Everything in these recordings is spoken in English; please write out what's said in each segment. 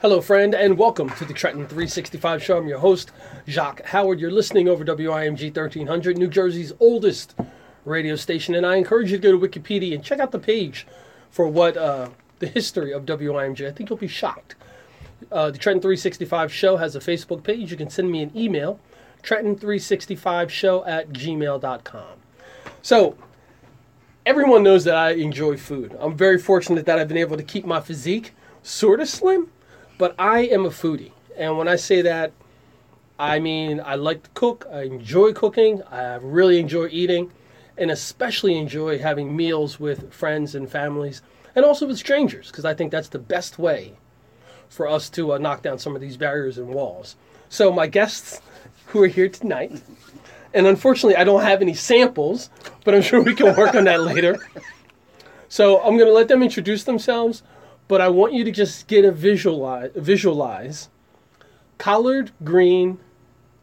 Hello, friend, and welcome to the Trenton 365 Show. I'm your host, Jacques Howard. You're listening over WIMG 1300, New Jersey's oldest radio station, and I encourage you to go to Wikipedia and check out the page for what uh, the history of WIMG. I think you'll be shocked. Uh, the Trenton 365 Show has a Facebook page. You can send me an email, Trenton365Show at gmail.com. So, everyone knows that I enjoy food. I'm very fortunate that I've been able to keep my physique sort of slim, but I am a foodie. And when I say that, I mean I like to cook, I enjoy cooking, I really enjoy eating, and especially enjoy having meals with friends and families, and also with strangers, because I think that's the best way for us to uh, knock down some of these barriers and walls. So, my guests who are here tonight, and unfortunately, I don't have any samples, but I'm sure we can work on that later. So, I'm going to let them introduce themselves, but I want you to just get a visualize, visualize collard green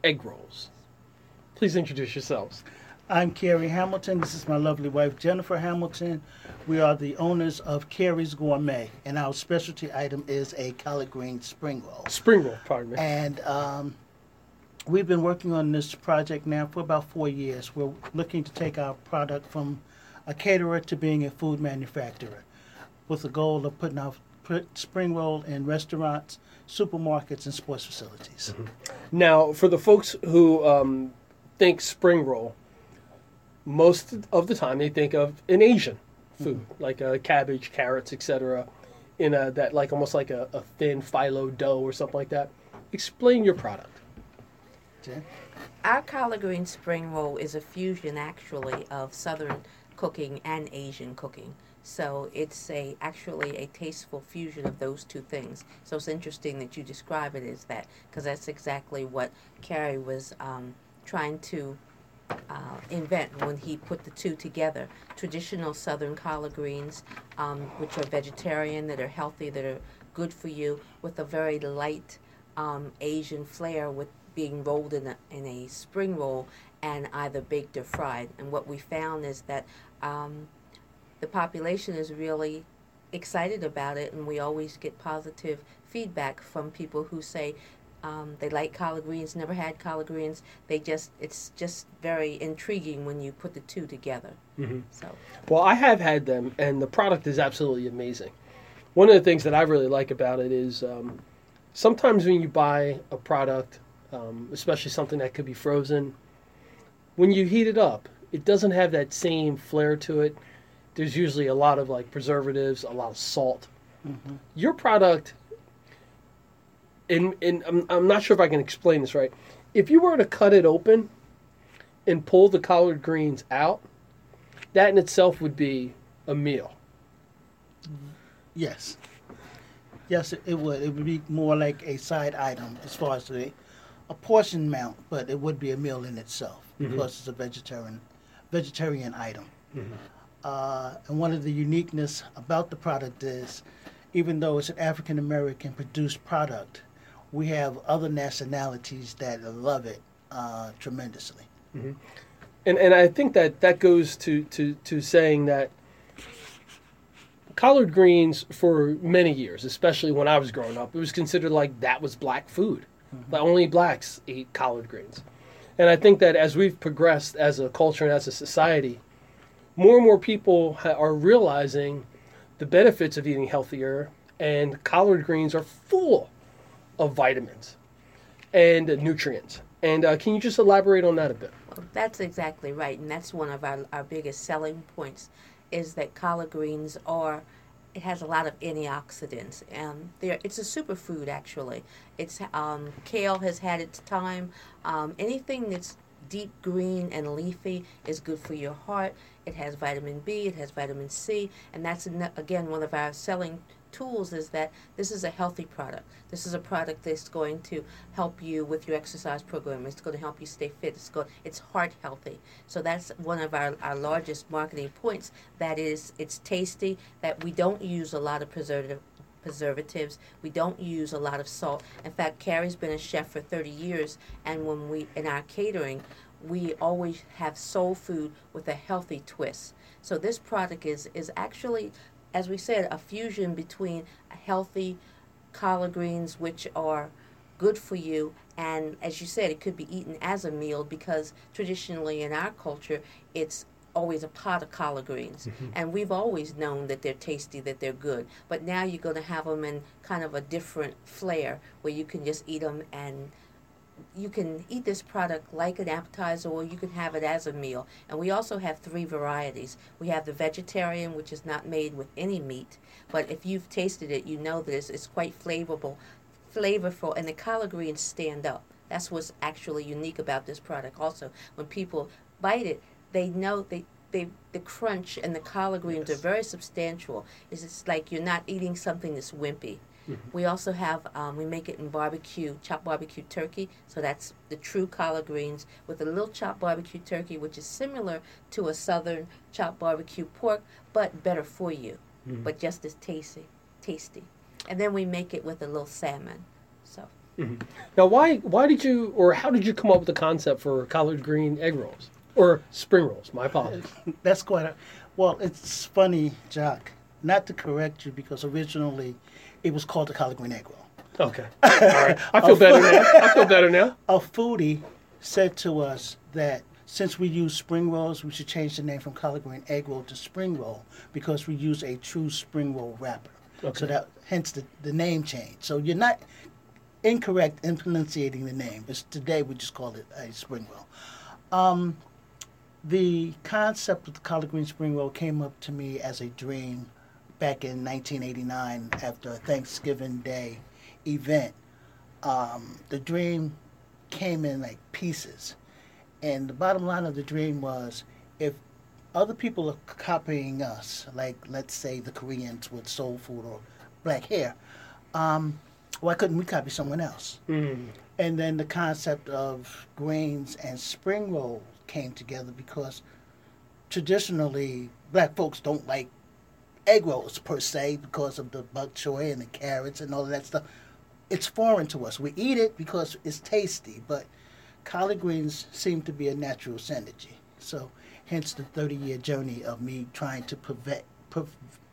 egg rolls. Please introduce yourselves. I'm Carey Hamilton. This is my lovely wife, Jennifer Hamilton. We are the owners of Carey's Gourmet, and our specialty item is a collard green spring roll. Spring roll, pardon me. And um, we've been working on this project now for about four years. We're looking to take our product from a caterer to being a food manufacturer with the goal of putting our put spring roll in restaurants, supermarkets, and sports facilities. Now, for the folks who um, think spring roll, most of the time they think of an Asian food, like uh, cabbage, carrots, etc., in a, that like almost like a, a thin phyllo dough or something like that. Explain your product. Jen? Our collard green spring roll is a fusion actually of southern cooking and Asian cooking. So it's a actually a tasteful fusion of those two things. So it's interesting that you describe it as that because that's exactly what Carey was um, trying to uh, invent when he put the two together. Traditional southern collard greens, um, which are vegetarian, that are healthy, that are good for you, with a very light um, Asian flair with being rolled in a, in a spring roll and either baked or fried. And what we found is that um, the population is really excited about it, and we always get positive feedback from people who say um, they like collard greens, never had collard greens. They just it's just very intriguing when you put the two together. Mhm. So Well, I have had them, and the product is absolutely amazing. One of the things that I really like about it is um, sometimes when you buy a product, um, especially something that could be frozen, when you heat it up, it doesn't have that same flair to it. There's usually a lot of like preservatives, a lot of salt. Mhm. Your product, and, and I'm, I'm not sure if I can explain this right. If you were to cut it open and pull the collard greens out, that in itself would be a meal. Yes. Yes, it, it would. It would be more like a side item as far as the a portion amount, but it would be a meal in itself Mhm. because it's a vegetarian vegetarian item. Mhm. Uh, and one of the uniqueness about the product is, even though it's an African American produced product, we have other nationalities that love it uh, tremendously. And and I think that that goes to to to saying that collard greens for many years, especially when I was growing up, it was considered like that was black food. Like only blacks ate collard greens. And I think that as we've progressed as a culture and as a society, more and more people ha- are realizing the benefits of eating healthier, and collard greens are full of vitamins and nutrients. And uh, can you just elaborate on that a bit? Well, that's exactly right, and that's one of our, our biggest selling points, is that collard greens are. It has a lot of antioxidants, and it's a superfood actually. It's um, kale has had its time. Um, anything that's deep green and leafy is good for your heart. It has vitamin B, it has vitamin C, and that's again one of our selling tools is that this is a healthy product. This is a product that's going to help you with your exercise program. It's going to help you stay fit. It's going, it's heart healthy. So that's one of our, our largest marketing points. That is, it's tasty. That we don't use a lot of preservative preservatives. We don't use a lot of salt. In fact, Carey's been a chef for 30 years, and when we in our catering, we always have soul food with a healthy twist. So this product is is actually, as we said, a fusion between healthy collard greens, which are good for you, and as you said, it could be eaten as a meal because traditionally in our culture, it's always a pot of collard greens, mm-hmm. and we've always known that they're tasty, that they're good. But now you're going to have them in kind of a different flair where you can just eat them and you can eat this product like an appetizer or you can have it as a meal. And we also have three varieties. We have the vegetarian, which is not made with any meat, but if you've tasted it, you know that it's, quite flavorful, flavorful, and the collard greens stand up. That's what's actually unique about this product. Also, when people bite it, they know they they the crunch and the collard greens Yes. are very substantial. It's like you're not eating something that's wimpy. Mm-hmm. We also have um, we make it in barbecue, chopped barbecue turkey. So that's the true collard greens with a little chopped barbecue turkey, which is similar to a southern chopped barbecue pork, but better for you, mm-hmm. but just as tasty, tasty. And then we make it with a little salmon. So mm-hmm. Now, why why did you or how did you come up with the concept for collard green egg rolls or spring rolls? My apologies. That's quite a. Well, it's funny, Jacques. Not to correct you, because originally it was called the collard green egg roll. Okay, all right. I feel better now. I feel better now. A foodie said to us that since we use spring rolls, we should change the name from collard green egg roll to spring roll because we use a true spring roll wrapper. Okay. So that hence the, the name change. So you're not incorrect in pronunciating the name. It's today we just call it a spring roll. Um, the concept of the collard green spring roll came up to me as a dream back in 1989 after a Thanksgiving Day event. Um, the dream came in like pieces. And the bottom line of the dream was if other people are copying us, like let's say the Koreans with soul food or black hair, um, why couldn't we copy someone else? Mm. And then the concept of grains and spring roll came together because traditionally black folks don't like egg rolls per se because of the bok choy and the carrots and all of that stuff. It's foreign to us. We eat it because it's tasty, but collard greens seem to be a natural synergy. So, hence the 30 year journey of me trying to perfect, per,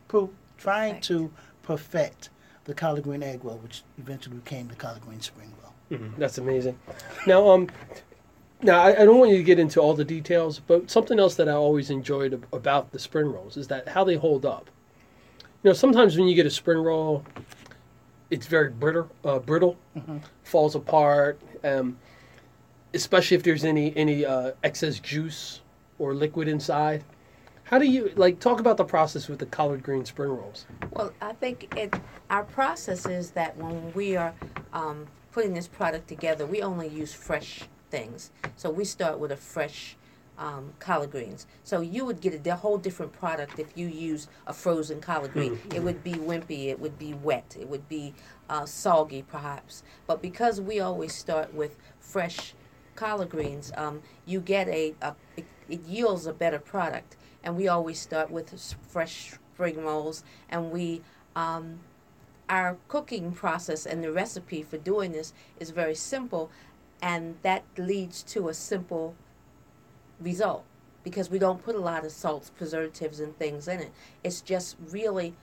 per, trying Perfect. to perfect the collard green egg roll, which eventually became the collard green spring roll. Mhm, That's amazing. Now, um, now I, I don't want you to get into all the details, but something else that I always enjoyed ab- about the spring rolls is that how they hold up. You know, sometimes when you get a spring roll, it's very brittle, uh, brittle, falls apart, um, especially if there's any any uh, excess juice or liquid inside. How do you like talk about the process with the collard green spring rolls? Well, I think it, our process is that when we are um, putting this product together, we only use fresh things. So we start with a fresh um, collard greens. So you would get a whole different product if you use a frozen collard green. It would be wimpy, it would be wet, it would be uh, soggy perhaps. But because we always start with fresh collard greens, um, you get a, a it, it yields a better product. And we always start with fresh spring rolls, and we um, our cooking process and the recipe for doing this is very simple, and that leads to a simple result because we don't put a lot of salts, preservatives, and things in it. It's just really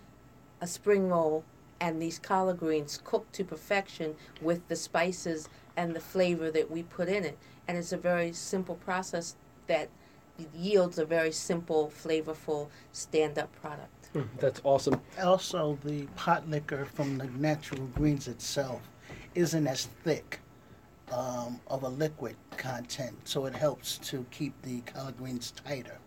a spring roll and these collard greens cooked to perfection with the spices and the flavor that we put in it. And it's a very simple process that yields a very simple, flavorful, stand up product. Mm, That's awesome. Also, the pot liquor from the natural greens itself isn't as thick um, of a liquid content, so it helps to keep the collard greens tighter.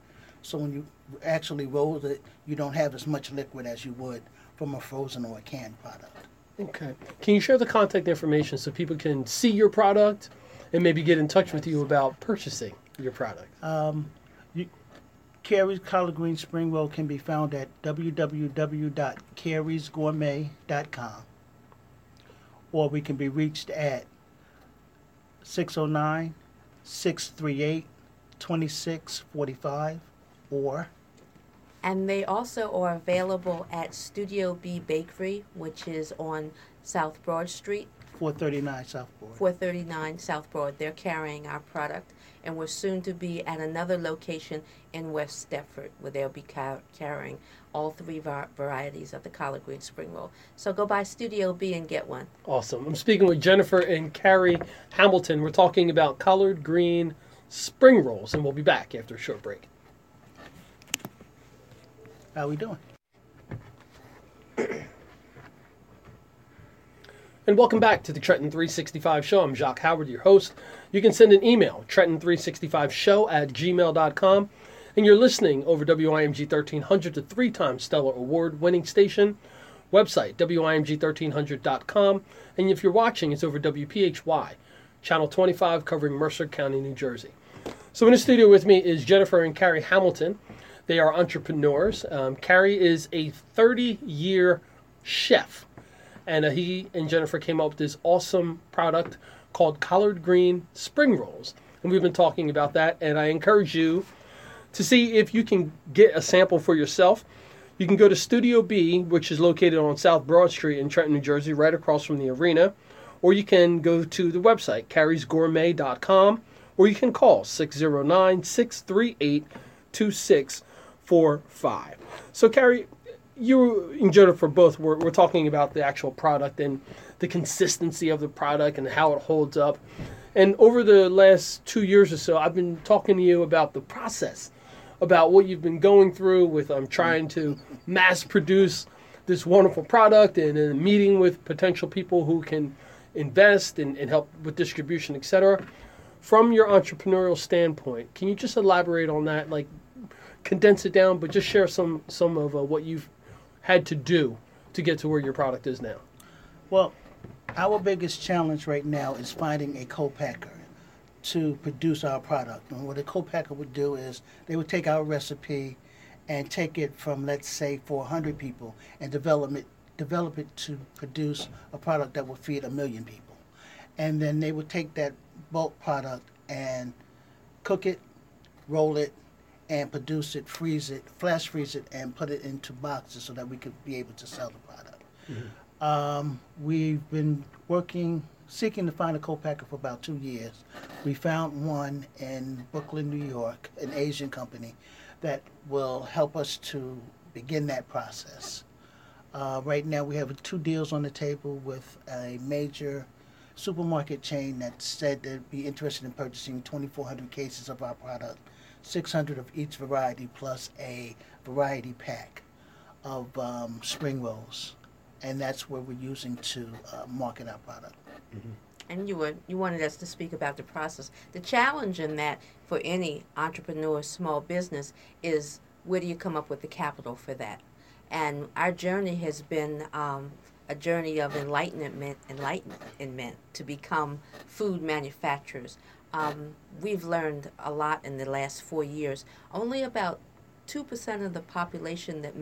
So when you actually roll it, you don't have as much liquid as you would from a frozen or a canned product. Okay. Can you share the contact information so people can see your product and maybe get in touch with you about purchasing your product? Um, you, Carey's Collard Green Spring Roll can be found at www.carriesgourmet.com or we can be reached at 609 638 2645 or And they also are available at Studio B Bakery, which is on South Broad Street, 439 South Broad. 439 South Broad. They're carrying our product, and we're soon to be at another location in West Deptford where they'll be ca- carrying all three var- varieties of the collard green spring roll. So go by Studio B and get one. Awesome. I'm speaking with Jennifer and Carey Hamilton. We're talking about collard green spring rolls, and we'll be back after a short break. How are we doing? And welcome back to the Trenton 365 Show. I'm Jacques Howard, your host. You can send an email, Trenton365show at gmail.com. And you're listening over WIMG 1300, the three time Stellar Award winning station. Website, WIMG1300.com. And if you're watching, it's over WPHY, Channel 25, covering Mercer County, New Jersey. So in the studio with me is Jennifer and Carey Hamilton. They are entrepreneurs. Um, Carey is a 30 year chef and uh, he and Jennifer came up with this awesome product called collard green spring rolls. And we've been talking about that, and I encourage you to see if you can get a sample for yourself. You can go to Studio B, which is located on South Broad Street in Trenton, New Jersey, right across from the arena, or you can go to the website, carriesgourmet.com, or you can call 609 638 2645. So, Carey, you and Jennifer both were, were talking about the actual product and the consistency of the product and how it holds up. And over the last two years or so, I've been talking to you about the process, about what you've been going through with um, trying to mass produce this wonderful product and, meeting with potential people who can invest and, and help with distribution, etc. From your entrepreneurial standpoint, can you just elaborate on that? Like, condense it down, but just share some some of uh, what you've had to do to get to where your product is now? Well, our biggest challenge right now is finding a co-packer to produce our product. And what a co-packer would do is they would take our recipe and take it from let's say 400 people and develop it develop it to produce a product that will feed a million people. And then they would take that bulk product and cook it, roll it, and produce it, freeze it, flash freeze it, and put it into boxes so that we could be able to sell the product. Mm-hmm. Um, we've been working, seeking to find a co-packer for about two years. We found one in Brooklyn, New York, an Asian company that will help us to begin that process. Uh, right now, we have two deals on the table with a major supermarket chain that said they'd be interested in purchasing 2,400 cases of our product, 600 of each variety, plus a variety pack of um, spring rolls. And that's what we're using to uh, market our product. And you were you wanted us to speak about the process. The challenge in that for any entrepreneur, small business, is where do you come up with the capital for that? And our journey has been um, a journey of enlightenment, enlightenment to become food manufacturers. Um, we've learned a lot in the last four years. Only about two percent of the population that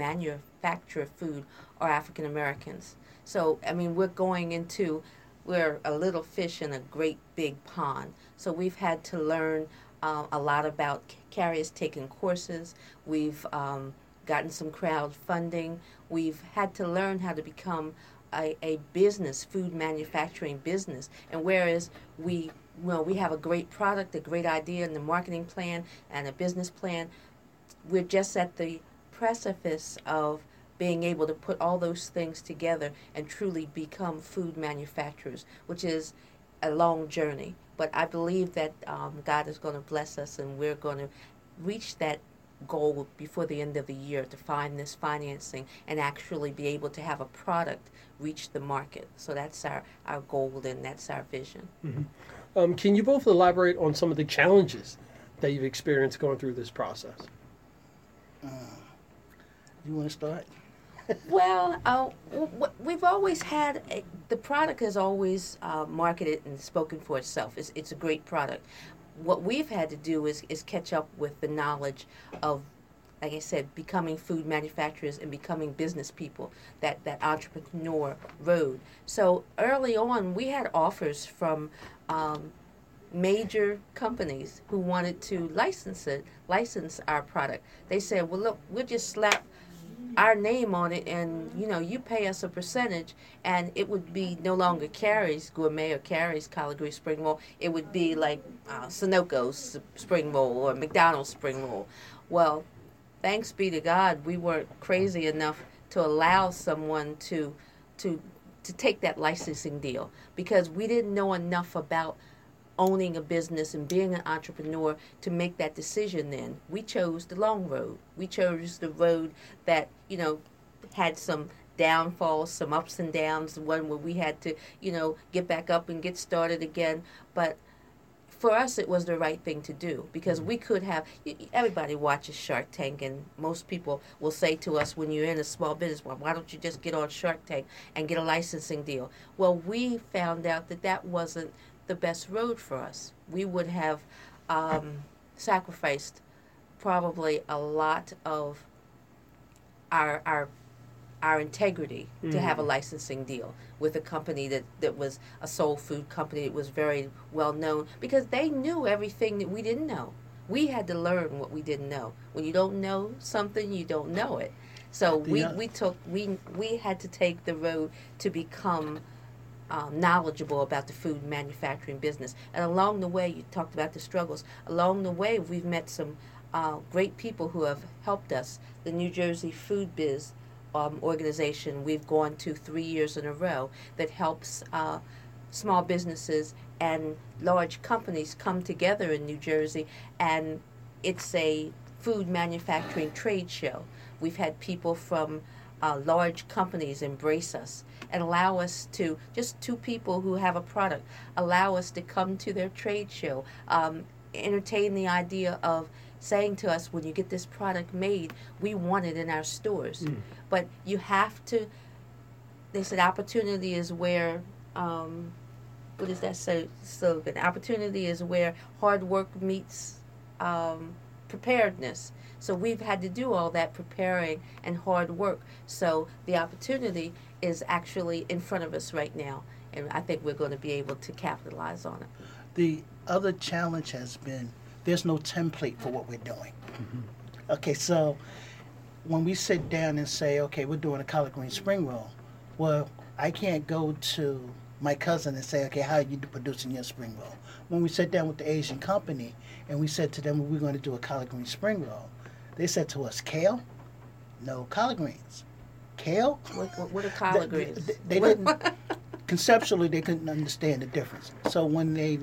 manufacture food are African Americans. So I mean, we're going into we're a little fish in a great big pond. So we've had to learn uh, a lot about carriers taking courses. We've um, gotten some crowdfunding. We've had to learn how to become a, a business, food manufacturing business. And whereas we well, we have a great product, a great idea, and the marketing plan and a business plan, we're just at the precipice of being able to put all those things together and truly become food manufacturers, which is a long journey. But I believe that um, God is going to bless us and we're going to reach that goal before the end of the year to find this financing and actually be able to have a product reach the market. So that's our, our goal and that's our vision. Um, can you both elaborate on some of the challenges that you've experienced going through this process? You want to start? Well, uh, we've always had a, the product has always uh, marketed and spoken for itself. It's, it's a great product. What we've had to do is, is catch up with the knowledge of, like I said, becoming food manufacturers and becoming business people. That that entrepreneur road. So early on, we had offers from. Um, major companies who wanted to license it, license our product. They said, "Well, look, we'll just slap our name on it and you know you pay us a percentage and it would be no longer Carey's gourmet or Carey's collard green spring roll. It would be like uh, Sunoco's spring roll or McDonald's spring roll. Well thanks be to God we weren't crazy enough to allow someone to to to take that licensing deal because we didn't know enough about owning a business and being an entrepreneur to make that decision then. We chose the long road. We chose the road that, you know, had some downfalls, some ups and downs, one where we had to, you know, get back up and get started again. But for us, it was the right thing to do because we could have. Everybody watches Shark Tank, and most people will say to us, when you're in a small business, well, why don't you just get on Shark Tank and get a licensing deal? Well, we found out that that wasn't the best road for us. We would have um, sacrificed probably a lot of our our our integrity mm-hmm. to have a licensing deal with a company that, that was a soul food company that was very well known because they knew everything that we didn't know. We had to learn what we didn't know. When you don't know something, you don't know it. So we, we took we we had to take the road to become um, knowledgeable about the food manufacturing business. And along the way, you talked about the struggles. Along the way, we've met some uh, great people who have helped us. The New Jersey Food Biz um, organization we've gone to three years in a row that helps uh, small businesses and large companies come together in New Jersey, and it's a food manufacturing trade show. We've had people from uh, large companies embrace us and allow us to just two people who have a product allow us to come to their trade show um, entertain the idea of saying to us when you get this product made we want it in our stores. Mm. but you have to they said opportunity is where um, what is that so slogan? Opportunity is where hard work meets um, preparedness. So we've had to do all that preparing and hard work. So the opportunity is actually in front of us right now, and I think we're going to be able to capitalize on it. The other challenge has been there's no template for what we're doing. Mm-hmm. Okay, so when we sit down and say, okay, we're doing a collard green spring roll, well, I can't go to my cousin and say, okay, how are you producing your spring roll? When we sat down with the Asian company and we said to them, we're going to do a collard green spring roll, they said to us, kale? No collard greens kale. What, what, what are collard greens? They, they, they didn't conceptually they couldn't understand the difference. So when they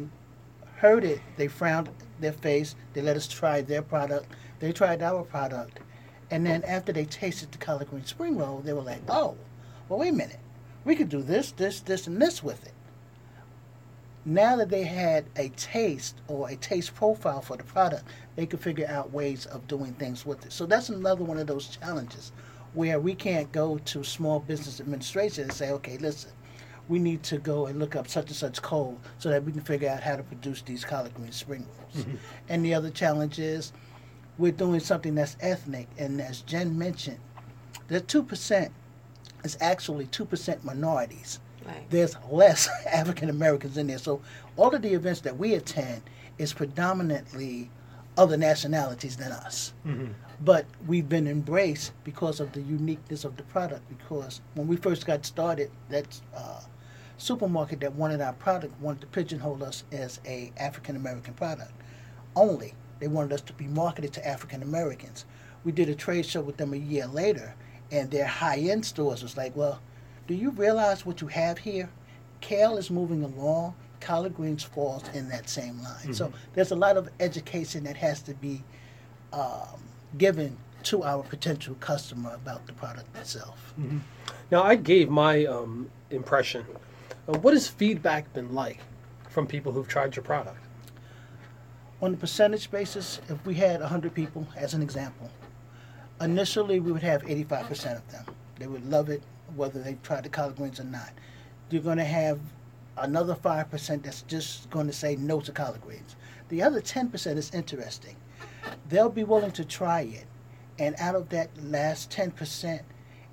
heard it, they frowned their face. They let us try their product. They tried our product, and then after they tasted the collard green spring roll, they were like, "Oh, well, wait a minute, we could do this, this, this, and this with it." Now that they had a taste or a taste profile for the product, they could figure out ways of doing things with it. So that's another one of those challenges where we can't go to small business administration and say, okay, listen, we need to go and look up such and such coal so that we can figure out how to produce these collard green spring rolls. Mm-hmm. And the other challenge is we're doing something that's ethnic, and as Jen mentioned, the two percent is actually two percent minorities. Right. There's less African Americans in there, so all of the events that we attend is predominantly other nationalities than us. Mm-hmm. But we've been embraced because of the uniqueness of the product. Because when we first got started, that uh, supermarket that wanted our product wanted to pigeonhole us as a African American product only. They wanted us to be marketed to African Americans. We did a trade show with them a year later, and their high end stores was like, "Well, do you realize what you have here? Kale is moving along. Collard greens falls in that same line. Mm-hmm. So there's a lot of education that has to be um, given to our potential customer about the product itself. Mm-hmm. Now, I gave my um, impression. Uh, what has feedback been like from people who've tried your product? On a percentage basis, if we had 100 people, as an example, initially we would have 85% of them. They would love it, whether they've tried the collard greens or not. You're going to have another 5% that's just going to say no to collard greens. The other 10% is interesting they'll be willing to try it. And out of that last 10%,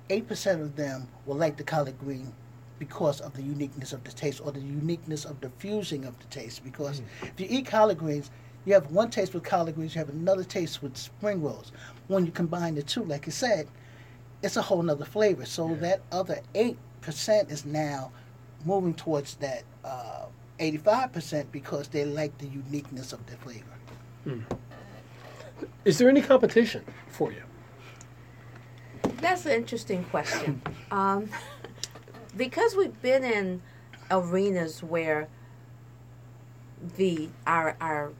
8% of them will like the collard green because of the uniqueness of the taste or the uniqueness of the fusing of the taste. Because mm. if you eat collard greens, you have one taste with collard greens, you have another taste with spring rolls. When you combine the two, like you said, it's a whole nother flavor. So that other eight percent is now moving towards that uh, eighty-five percent because they like the uniqueness of the flavor. Is there any competition for you? That's an interesting question. um, because we've been in arenas where the our our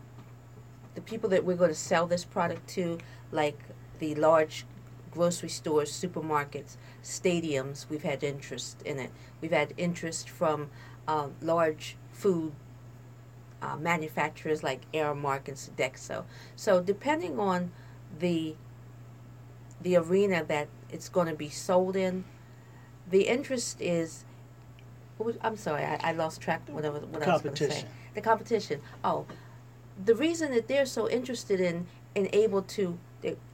the people that we're going to sell this product to, like the large grocery stores, supermarkets, stadiums, we've had interest in it. We've had interest from uh, large food uh, manufacturers like Aramark and Sodexo. So depending on the the arena that it's going to be sold in, the interest is. I'm sorry, I, I lost track of what I was, what I was going to say. Competition. The competition. Oh, the reason that they're so interested in and able to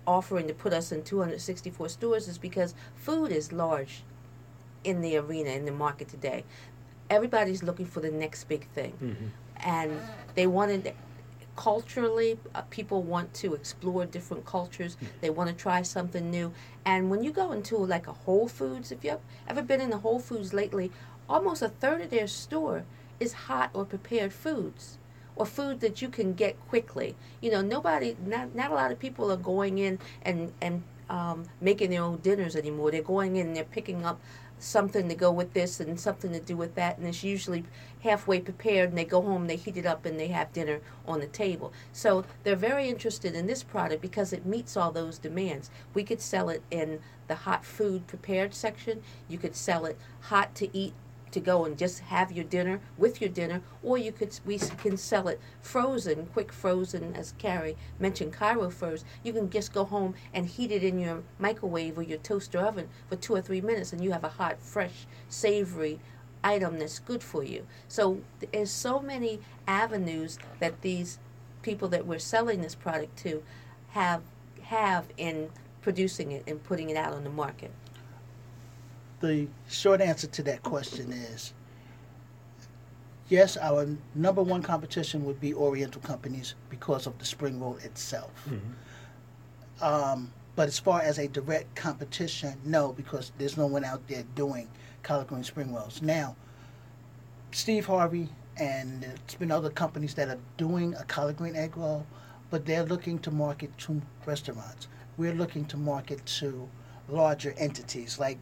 offering to put us in 264 stores is because food is large in the arena in the market today. Everybody's looking for the next big thing, and they wanted culturally uh, people want to explore different cultures. They want to try something new. And when you go into like a whole foods if you've ever been in a whole foods lately almost a third of their store is hot or prepared foods or food that you can get quickly. You know nobody not, not a lot of people are going in and and um, making their own dinners anymore. They're going in and they're picking up something to go with this and something to do with that and it's usually halfway prepared and they go home they heat it up and they have dinner on the table. So they're very interested in this product because it meets all those demands. We could sell it in the hot food prepared section. You could sell it hot to eat to go and just have your dinner with your dinner, or you could we can sell it frozen, quick frozen, as Carey mentioned, Cairo froze. You can just go home and heat it in your microwave or your toaster oven for two or three minutes, and you have a hot, fresh, savory item that's good for you. So there's so many avenues that these people that we're selling this product to have have in producing it and putting it out on the market. The short answer to that question is yes, our number one competition would be Oriental companies because of the spring roll itself. Um, but as far as a direct competition, no, because there's no one out there doing collard green spring rolls. Now, Steve Harvey and it's been other companies that are doing a collard green egg roll, but they're looking to market to restaurants. We're looking to market to larger entities like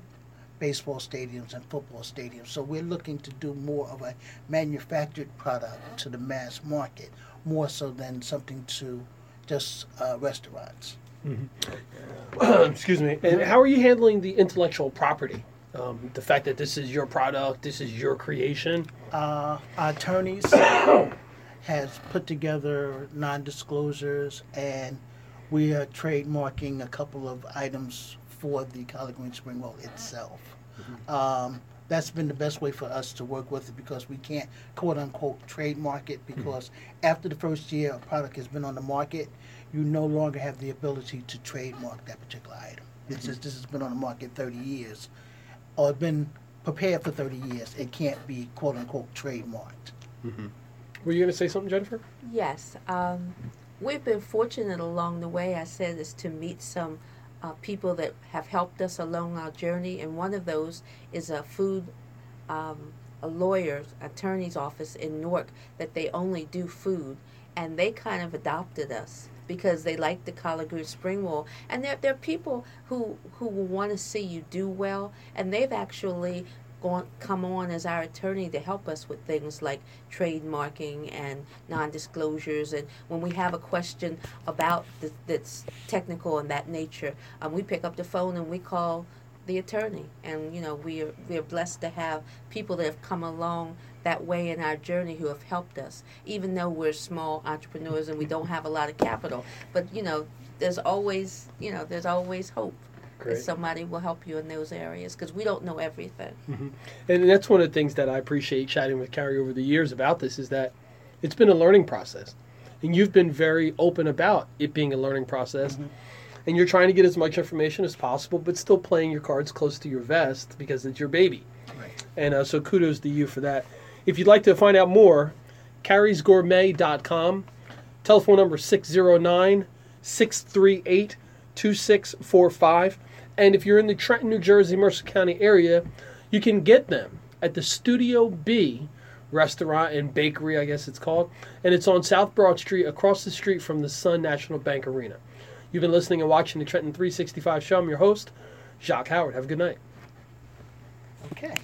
baseball stadiums and football stadiums. So we're looking to do more of a manufactured product to the mass market, more so than something to just uh, restaurants. Excuse me. And how are you handling the intellectual property? Um, the fact that this is your product, this is your creation. uh, our attorneys has put together non-disclosures and we are trademarking a couple of items for the collard green spring roll itself. Um, that's been the best way for us to work with it because we can't quote unquote trademark it because after the first year a product has been on the market, you no longer have the ability to trademark that particular item. It's just this has been on the market 30 years or been prepared for 30 years. It can't be quote unquote trademarked. Were you going to say something, Jennifer? Yes, um, we've been fortunate along the way. I said is to meet some uh, people that have helped us along our journey, and one of those is a food, um, a lawyer's attorney's office in Newark that they only do food, and they kind of adopted us because they like the collard green spring roll, and they're they're people who who want to see you do well, and they've actually come on as our attorney to help us with things like trademarking and non-disclosures. And when we have a question about th- that's technical and that nature um, we pick up the phone and we call the attorney. And you know we are we are blessed to have people that have come along that way in our journey who have helped us. Even though we're small entrepreneurs and we don't have a lot of capital. But you know there's always you know there's always hope. Somebody will help you in those areas because we don't know everything And that's one of the things that I appreciate chatting with Carey over the years about this is that it's been a learning process. And you've been very open about it being a learning process. And you're trying to get as much information as possible, but still playing your cards close to your vest because it's your baby. Right. And uh, so kudos to you for that. If you'd like to find out more, carriesgourmet.com. Telephone number 609 638 2645. And if you're in the Trenton, New Jersey, Mercer County area, you can get them at the Studio B restaurant and bakery, I guess it's called. And it's on South Broad Street, across the street from the Sun National Bank Arena. You've been listening and watching the Trenton 365 show. I'm your host, Jacques Howard. Have a good night. Okay.